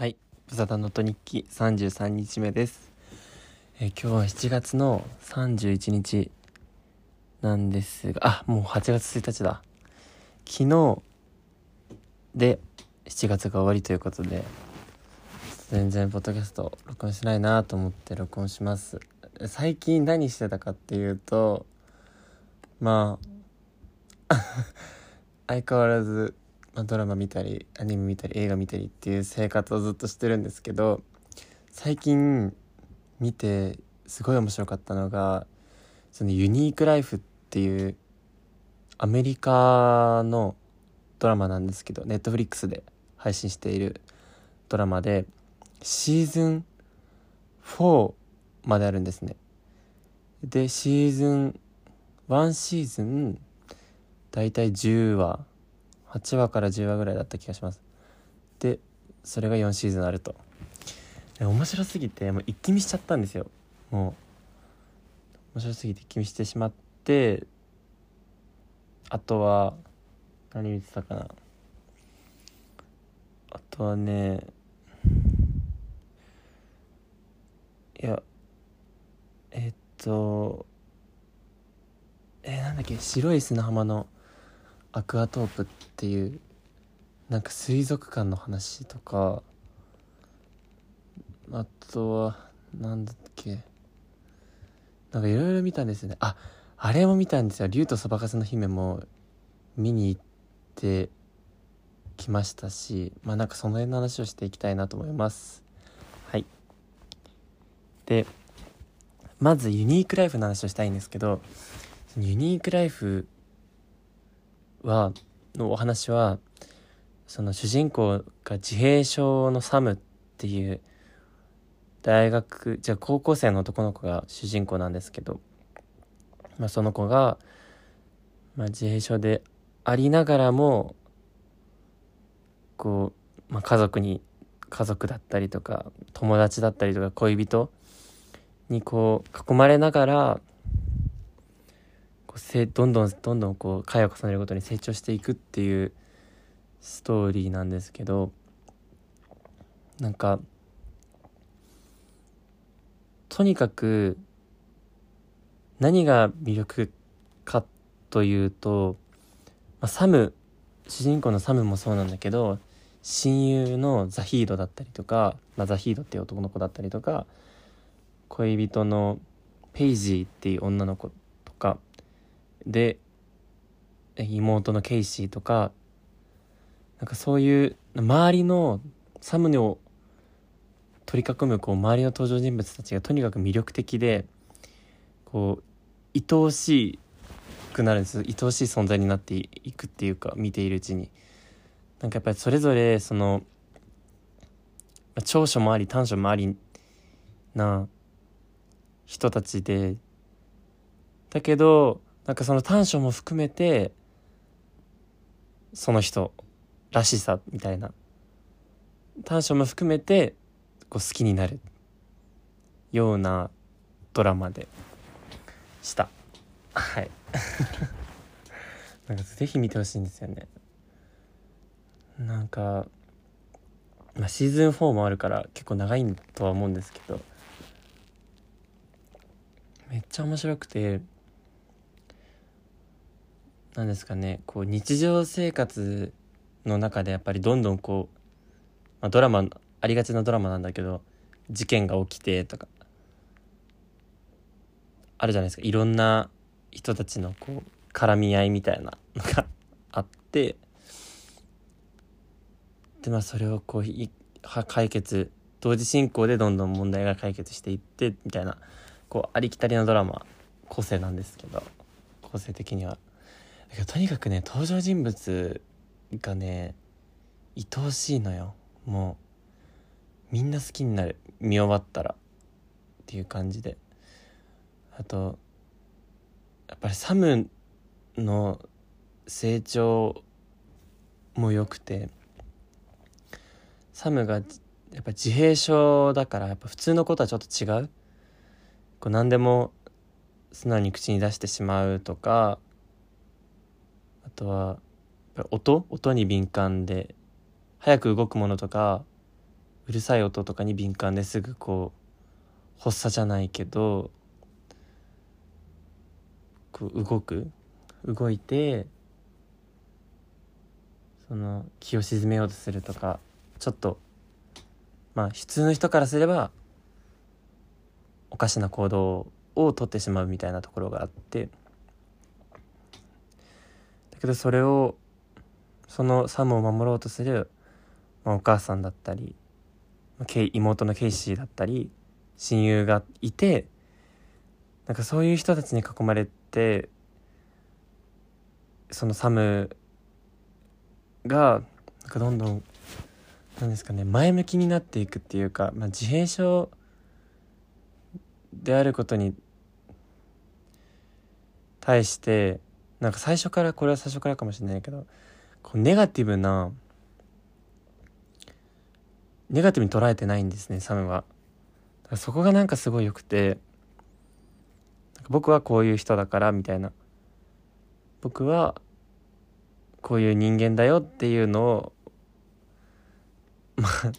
はい、ブサダノト日記33日目です。え今日は7月の31日なんですが、あ、もう8月1日だ。昨日で7月が終わりということで、全然ポッドキャスト録音しないなと思って録音します。最近何してたかっていうと、まあ、相変わらずまあ、ドラマ見たりアニメ見たり映画見たりっていう生活をずっとしてるんですけど最近見てすごい面白かったのがそのユニークライフっていうアメリカのドラマなんですけどネットフリックスで配信しているドラマでシーズン4まであるんですね。でシーズン1シーズンだいたい10話8話から10話ぐらいだった気がします。でそれが4シーズンあると。面白すぎてもう一気見しちゃったんですよ。もう。面白すぎて一気見してしまってあとは何見てたかな。あとはねいやえっとえーなんだっけ白い砂浜のアクアトープっていうなんか水族館の話とかあとはなんだっけ。なんかいろいろ見たんですよね。ああれも見たんですよ。竜とそばかすの姫も見に行ってきましたしまあなんかその辺の話をしていきたいなと思います。はい。でまずユニークライフの話をしたいんですけどユニークライフはのお話はその主人公が自閉症のサムっていう大学じゃあ高校生の男の子が主人公なんですけど、まあ、その子が、まあ、自閉症でありながらもこう、まあ、家族に家族だったりとか友達だったりとか恋人にこう囲まれながらこうどんどんどんどんこう回を重ねるごとに成長していくっていうストーリーなんですけどなんかとにかく何が魅力かというと、まあ、サム主人公のサムもそうなんだけど親友のザヒードだったりとか、まあ、ザヒードっていう男の子だったりとか恋人のペイジーっていう女の子で妹のケイシーとかなんかそういう周りのサムネを取り囲むこう周りの登場人物たちがとにかく魅力的でこう愛おしくなるんです愛おしい存在になっていくっていうか見ているうちに。なんかやっぱりそれぞれその長所もあり短所もありな人たちでだけどなんかその短所も含めてその人らしさみたいな。短所も含めてこう好きになるようなドラマでした。はい。なんかぜひ見てほしいんですよね。なんか、まあ、シーズン4もあるから結構長いとは思うんですけどめっちゃ面白くてなんですかねこう日常生活の中でやっぱりどんどんこう、まあ、ドラマありがちなドラマなんだけど事件が起きてとかあるじゃないですかいろんな人たちのこう絡み合いみたいなのが あってでまあそれをこういは解決同時進行でどんどん問題が解決していってみたいなこうありきたりなドラマ構成なんですけど構成的には。だけどとにかくね登場人物がね愛おしいのよ。もうみんな好きになる。見終わったら。っていう感じで。あとやっぱりサムの成長も良くてサムがやっぱ自閉症だからやっぱ普通のことはちょっと違う。こう何でも素直に口に出してしまうとかとは音？音に敏感で早く動くものとかうるさい音とかに敏感ですぐこう発作じゃないけどこう動く動いてその気を鎮めようとするとかちょっとまあ普通の人からすればおかしな行動をとってしまうみたいなところがあってけどそれをそのサムを守ろうとする、まあ、お母さんだったり妹のケイシーだったり親友がいてなんかそういう人たちに囲まれてそのサムがなんかどんどんなんですかね前向きになっていくっていうか、まあ、自閉症であることに対してなんか最初からこれは最初からかもしれないけどこうネガティブなネガティブに捉えてないんですねサムは。そこがなんかすごい良くて僕はこういう人だからみたいな。僕はこういう人間だよっていうのをまあ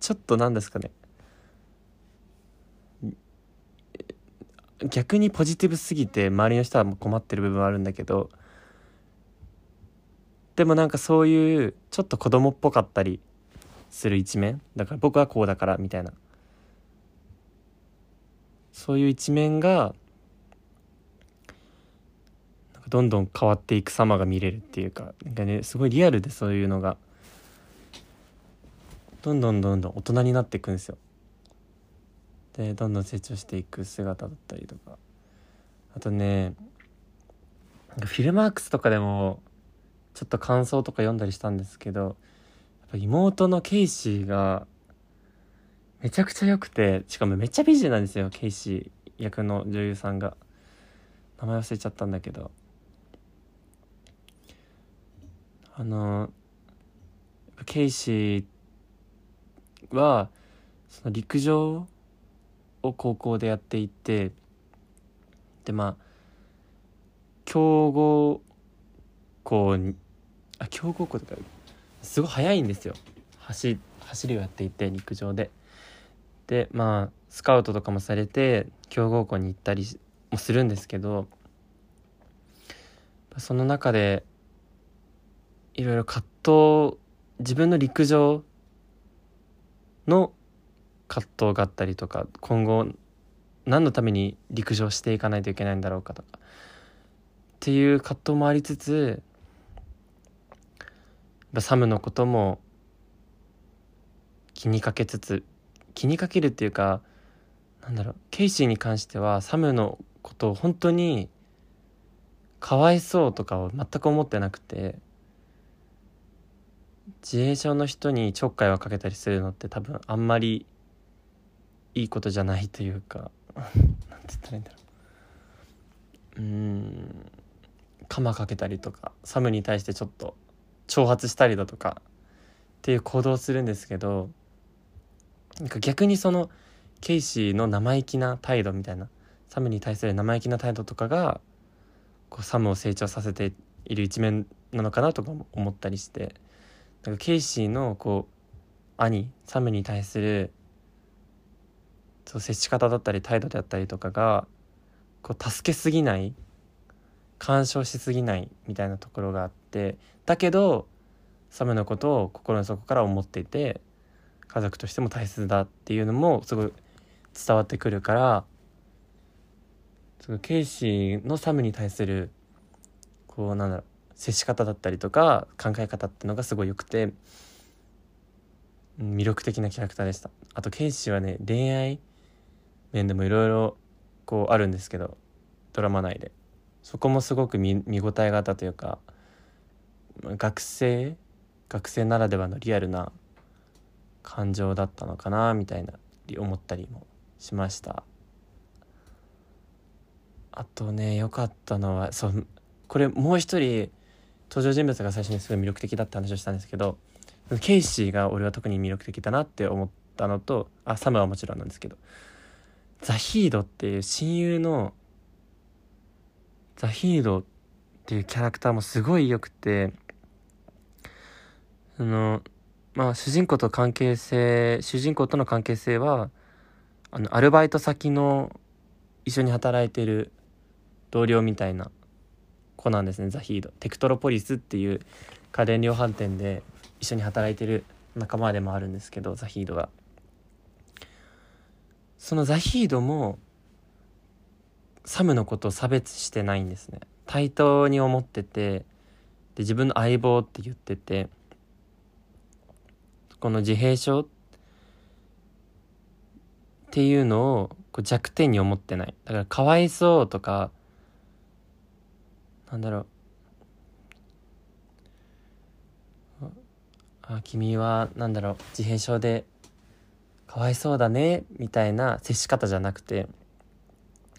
ちょっと何ですかね。逆にポジティブすぎて周りの人は困ってる部分はあるんだけどでもなんかそういうちょっと子供っぽかったりする一面。だから僕はこうだからみたいな。そういう一面がどんどん変わっていく様が見れるっていうかなんかねすごいリアルでそういうのが。どんどんどんどん大人になっていくんですよ。でどんどん成長していく姿だったりとか。あとねフィルマークスとかでもちょっと感想とか読んだりしたんですけどやっぱ妹のケイシーがめちゃくちゃ良くてしかもめっちゃ美人なんですよケイシー役の女優さんが。名前忘れちゃったんだけど。あのケイシーはその陸上を高校でやっていてでまあ強豪校にあ強豪校とかすごい速いんですよ。走走りをやっていて陸上で。でまあスカウトとかもされて強豪校に行ったりもするんですけどその中でいろいろ葛藤自分の陸上の葛藤があったりとか今後何のために陸上していかないといけないんだろうかとか。っていう葛藤もありつつサムのことも気にかけつつ気にかけるっていうかなんだろうケイシーに関してはサムのことを本当にかわいそうとかを全く思ってなくて自閉症の人にちょっかいをかけたりするのって多分あんまりいいことじゃないというかなんて言ったらいいんだろう。うん鎌かけたりとかサムに対してちょっと挑発したりだとかっていう行動をするんですけどなんか逆にそのケイシーの生意気な態度みたいなサムに対する生意気な態度とかがこうサムを成長させている一面なのかなとか思ったりしてなんかケイシーのこう兄サムに対するそう接し方だったり態度であったりとかがこう助けすぎない干渉しすぎないみたいなところがあってだけどサムのことを心の底から思っていて家族としても大切だっていうのもすごい伝わってくるからそのケイシーのサムに対するこうなんだろう接し方だったりとか考え方っていうのがすごい良くて魅力的なキャラクターでした。あとケイシーはね恋愛面でもいろいろこうあるんですけどドラマ内で。そこもすごく見見応えがあったというか学生学生ならではのリアルな感情だったのかなみたいな思ったりもしました。あとね良かったのはそうこれもう一人登場人物が最初にすごい魅力的だって話をしたんですけどケイシーが俺は特に魅力的だなって思ったのとあサムはもちろんなんですけどザヒードっていう親友のザヒードっていうキャラクターもすごい良くてあのまあ主人公と関係性主人公との関係性はあのアルバイト先の一緒に働いてる同僚みたいな子なんですねザヒード。テクトロポリスっていう家電量販店で一緒に働いてる仲間でもあるんですけどザヒードがそのザヒードもサムのことを差別してないんですね。対等に思っててで自分の相棒って言っててこの自閉症っていうのをこう弱点に思ってない。だからかわいそうとかなんだろう。あ君はなんだろう。自閉症でかわいそうだねみたいな接し方じゃなくて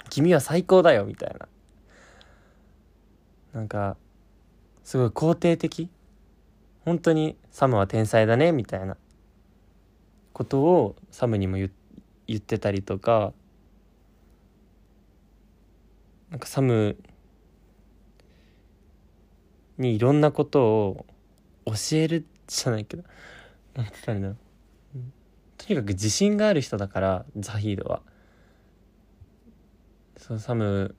君は最高だよみたいな。なんかすごい肯定的。本当にサムは天才だねみたいな。ことをサムにも言言ってたりとか。なんかサムにいろんなことを教えるじゃないけどなんて言ったらいいんだろう、とにかく自信がある人だからザヒードはそのサム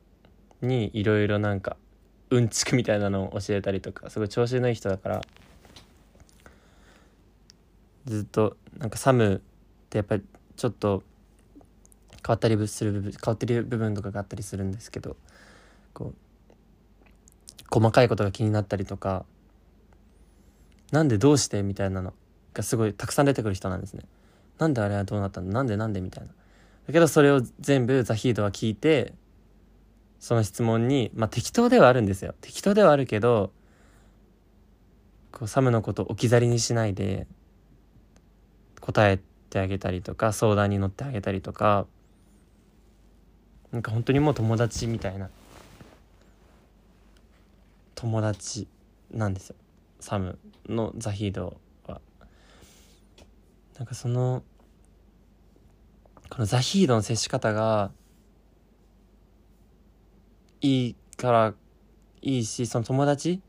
にいろいろなんかうんちくみたいなのを教えたりとかすごい調子のいい人だからずっとなんかサムってやっぱりちょっと変わったりする部分変わってる部分とかがあったりするんですけどこう細かいことが気になったりとかなんでどうしてみたいなのがすごいたくさん出てくる人なんですね。なんであれはどうなったの？なんでなんでみたいな。だけどそれを全部ザヒードは聞いてその質問にまあ適当ではあるんですよ適当ではあるけどこうサムのことを置き去りにしないで答えてあげたりとか相談に乗ってあげたりとかなんか本当にもう友達みたいな友達なんですよサムのザヒードは。なんかそのこのザヒードの接し方がいいからいいしその友達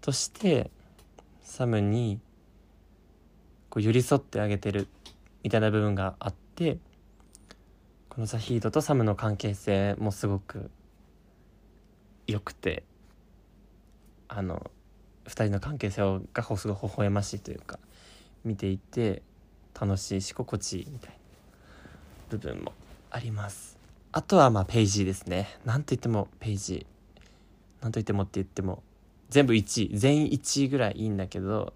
としてサムにこう寄り添ってあげてるみたいな部分があってこのザヒードとサムの関係性もすごく良くてあの2人の関係性がすごい微笑ましいというか。見ていて楽しいし心地いいみたいな部分もあります。あとはまあページですね。なんといってもページ。なんといってもって言っても全部1位全員1位ぐらいいいんだけど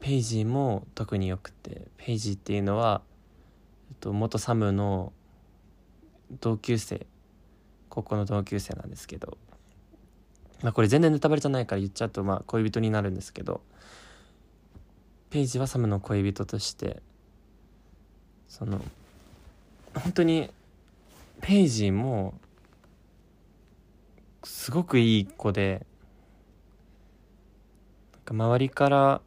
ページも特によくてページっていうのは、えっと、元サムの同級生高校の同級生なんですけどまあこれ全然ネタバレじゃないから言っちゃうとまあ恋人になるんですけどページはサムの恋人としてその本当にページもすごくいい子でなんか周りから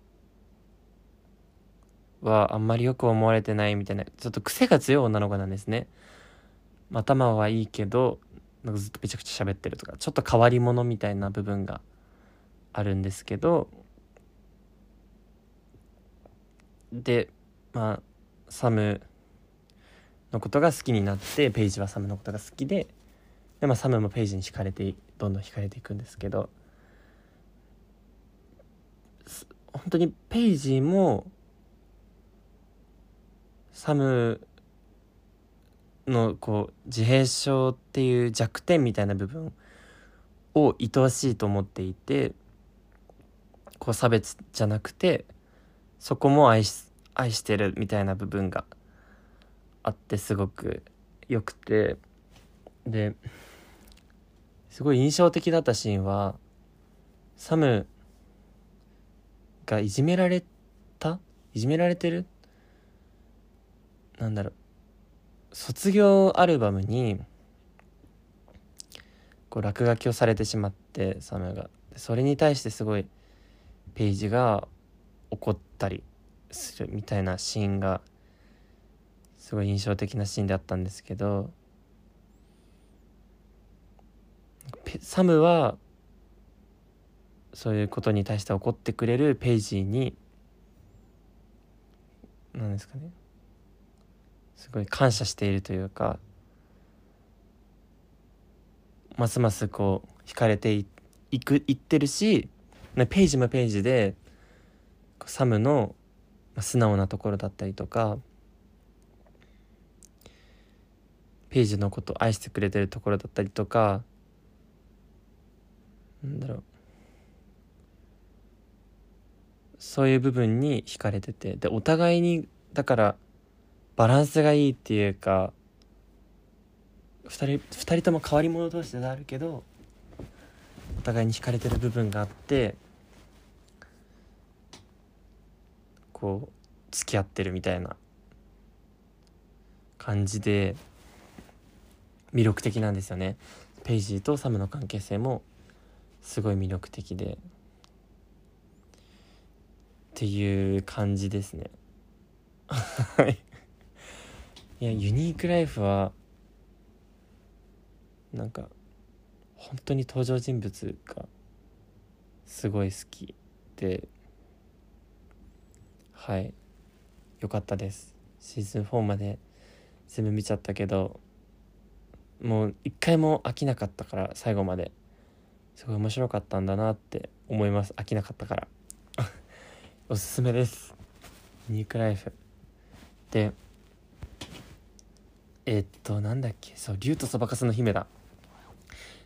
はあんまりよく思われてないみたいなちょっと癖が強い女の子なんですね。頭はいいけどなんかずっとめちゃくちゃ喋ってるとかちょっと変わり者みたいな部分があるんですけどでまあサムのことが好きになってペイジはサムのことが好きでで、まあ、サムもペイジに惹かれてどんどん惹かれていくんですけど本当にペイジもサムのこう自閉症っていう弱点みたいな部分を愛おしいと思っていてこう差別じゃなくてそこも愛し愛してるみたいな部分があってすごくよくて。ですごい印象的だったシーンはサムがいじめられた？いじめられてる？なんだろう。卒業アルバムにこう落書きをされてしまってサムが。それに対してすごいページが怒ったりするみたいなシーンがすごい印象的なシーンであったんですけどサムはそういうことに対して怒ってくれるページーになんですかね。すごい感謝しているというかますますこう惹かれていくいってるしページもページでサムのまあ素直なところだったりとかページのこと愛してくれてるところだったりとかなんだろう。そういう部分に惹かれててでお互いにだからバランスがいいっていうか2人 ,2 人とも変わり者同士であるけどお互いに惹かれてる部分があってこう付き合ってるみたいな感じで魅力的なんですよね。ペイジーとサムの関係性もすごい魅力的で。っていう感じですね。いやユニークライフはなんか本当に登場人物がすごい好きで。はい。よかったです。シーズン4まで全部見ちゃったけどもう一回も飽きなかったから最後まで。すごい面白かったんだなって思います。飽きなかったから。おすすめです。ニークライフ。でえー、っとなんだっけ。そう竜とそばかすの姫だ。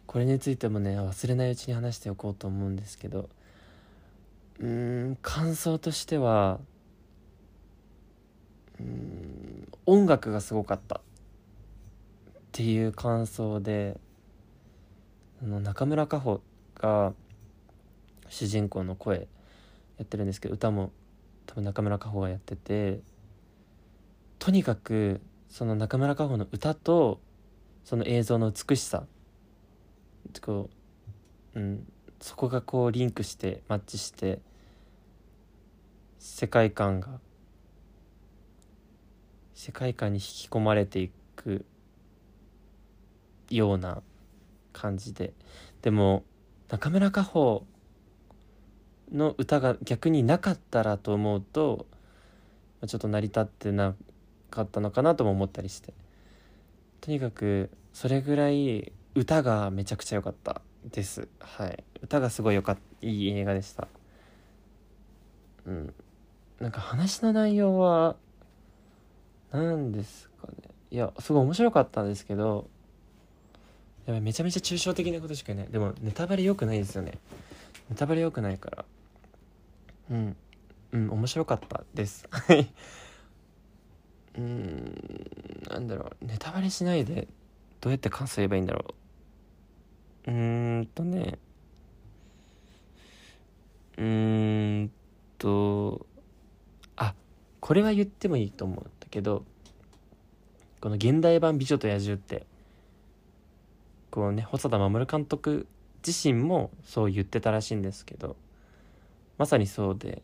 これについてもね忘れないうちに話しておこうと思うんですけどうーん感想としてはうん。音楽がすごかったっていう感想であの中村佳穂が主人公の声やってるんですけど歌も多分中村佳穂がやっててとにかくその中村佳穂の歌とその映像の美しさこう、うん、そこがこうリンクしてマッチして世界観が世界観に引き込まれていくような感じで。でも中村佳穂の歌が逆になかったらと思うとちょっと成り立ってなかったのかなとも思ったりして。とにかくそれぐらい歌がめちゃくちゃ良かったです。はい。歌がすごいよかったいい映画でした。うん。なんか話の内容は何ですかね。いやすごい面白かったんですけどやめちゃめちゃ抽象的なことしか言えない。でもネタバレ良くないですよね。ネタバレ良くないから。うん。うん面白かったです。は いうんなんだろう。ネタバレしないでどうやって感想言えばいいんだろう。うーんとね。うーんとあこれは言ってもいいと思う。けどこの現代版「美女と野獣」ってこうね細田守監督自身もそう言ってたらしいんですけどまさにそうで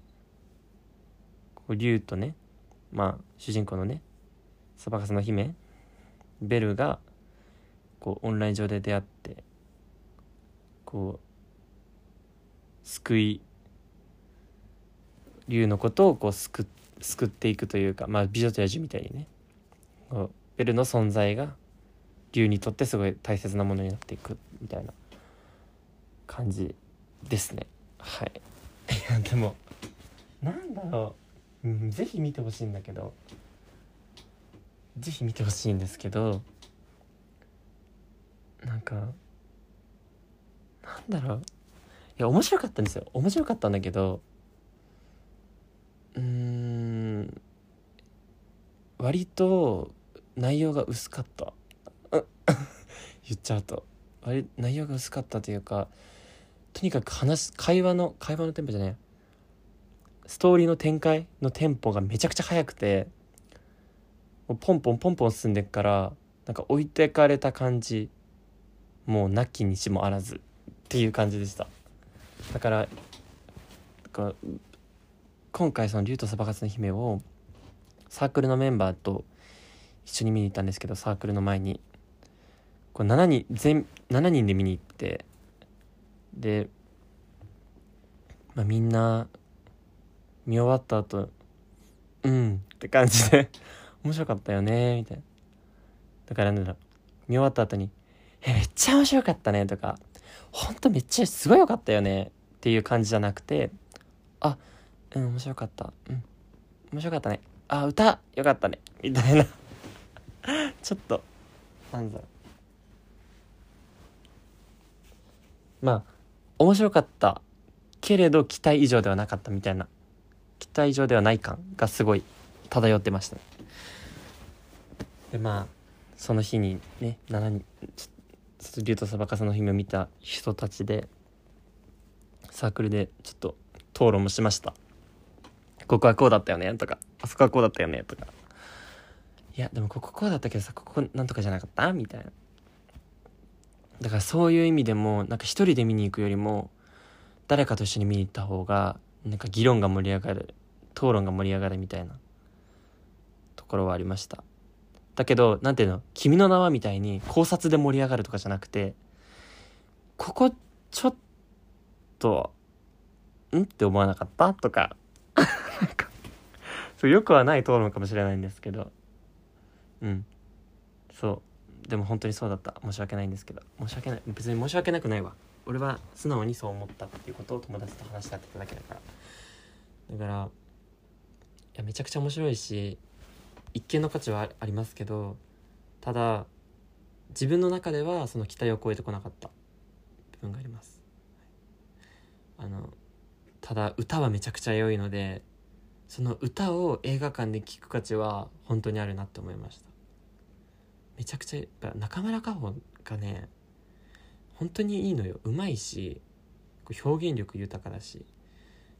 こう竜とねまあ主人公のねそばかすの姫ベルがこうオンライン上で出会ってこう救い竜のことをこう救って救っていくというかまあ美女と野獣みたいにねベルの存在が竜にとってすごい大切なものになっていくみたいな感じですね。はい。いやでもなんだろう、うん、ぜひ見てほしいんだけどぜひ見てほしいんですけどなんかなんだろう。いや面白かったんですよ。面白かったんだけどうん割と内容が薄かった。言っちゃうと。割内容が薄かったというかとにかく話会話の会話のテンポじゃないストーリーの展開のテンポがめちゃくちゃ速くてもうポンポンポンポン進んでっからなんか置いてかれた感じもうなきにしもあらずっていう感じでした。だから今回その「竜とそばかすの姫」をサークルのメンバーと一緒に見に行ったんですけどサークルの前に。こう7人全7人で見に行ってで、まあ、みんな見終わった後うんって感じで 面白かったよねみたいな。だからなんだろう見終わった後に「えめっちゃ面白かったね」とか「ほんとめっちゃすごいよかったよね」っていう感じじゃなくて「あうん面白かったうん面白かったね。あ歌よかったね」みたいな。ちょっとなんだろう。まあ面白かった。けれど期待以上ではなかった。みたいな。期待以上ではない感がすごい漂ってましたね。でまあその日にね7人ちょっと竜とそばかすの姫を見た人たちでサークルでちょっと討論もしました。ここはこうだったよねとかあそこはこうだったよねとか。いやでもこここうだったけどさここなんとかじゃなかったみたいな。だからそういう意味でもなんか一人で見に行くよりも誰かと一緒に見に行った方がなんか議論が盛り上がる討論が盛り上がるみたいな。ところはありました。だけどなんていうの「君の名は」みたいに考察で盛り上がるとかじゃなくてここちょっとん？って思わなかった？とかなんか そうよくはない討論かもしれないんですけど。うん。そう。でも本当にそうだった。申し訳ないんですけど。申し訳ない。別に申し訳なくないわ。俺は素直にそう思ったっていうことを友達と話したってただけだから。だからいやめちゃくちゃ面白いし一見の価値はありますけどただ自分の中ではその期待を超えてこなかった部分があります。あのただ歌はめちゃくちゃ良いのでその歌を映画館で聴く価値は本当にあるなって思いました。めちゃくちゃやっぱ中村佳穂がね本当にいいのよ。うまいし表現力豊かだし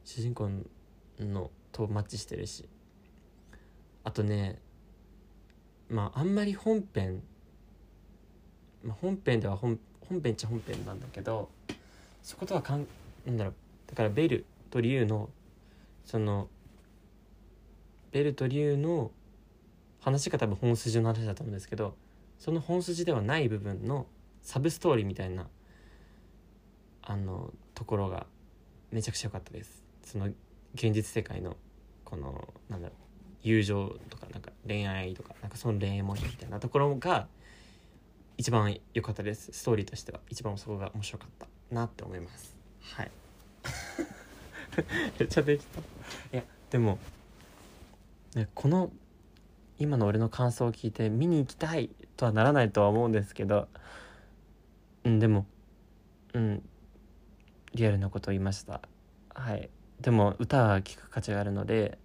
主人公のとマッチしてるし。あとねまああんまり本編、まあ、本編では本本編っちゃ本編なんだけどそことはかんなんだろう。だからベルとリュウのそのベルとリュウの話が多分本筋の話だと思うんですけどその本筋ではない部分のサブストーリーみたいなあのところがめちゃくちゃ良かったです。その現実世界のこのなんだろう友情とかなんか恋愛とかなんかその恋愛模様みたいなところが一番良かったです。ストーリーとしては一番そこが面白かったなって思います。はい。めっちゃできた。いやでも、ね、この今の俺の感想を聞いて見に行きたいとはならないとは思うんですけどうんでもうんリアルなことを言いました。はい。でも歌は聴く価値があるので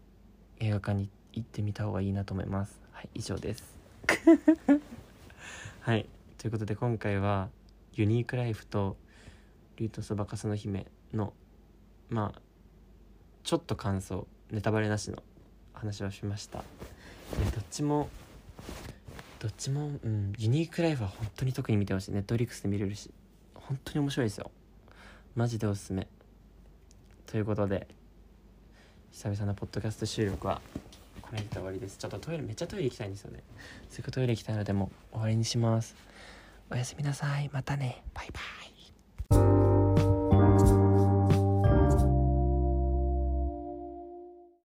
映画館に行ってみた方がいいなと思います。はい以上です。はい。ということで今回はユニークライフとリュウとそばかすの姫のまあちょっと感想ネタバレなしの話をしました。どっちもどっちもうんユニークライフは本当に特に見てほしい。ネットフリックスで見れるし本当に面白いですよ。マジでおすすめ。ということで久々のポッドキャスト収録はこれで終わりです。ちょっとトイレめっちゃトイレ行きたいんですよね。すぐトイレ行きたいのでもう終わりにします。おやすみなさい。またね。バイバイ。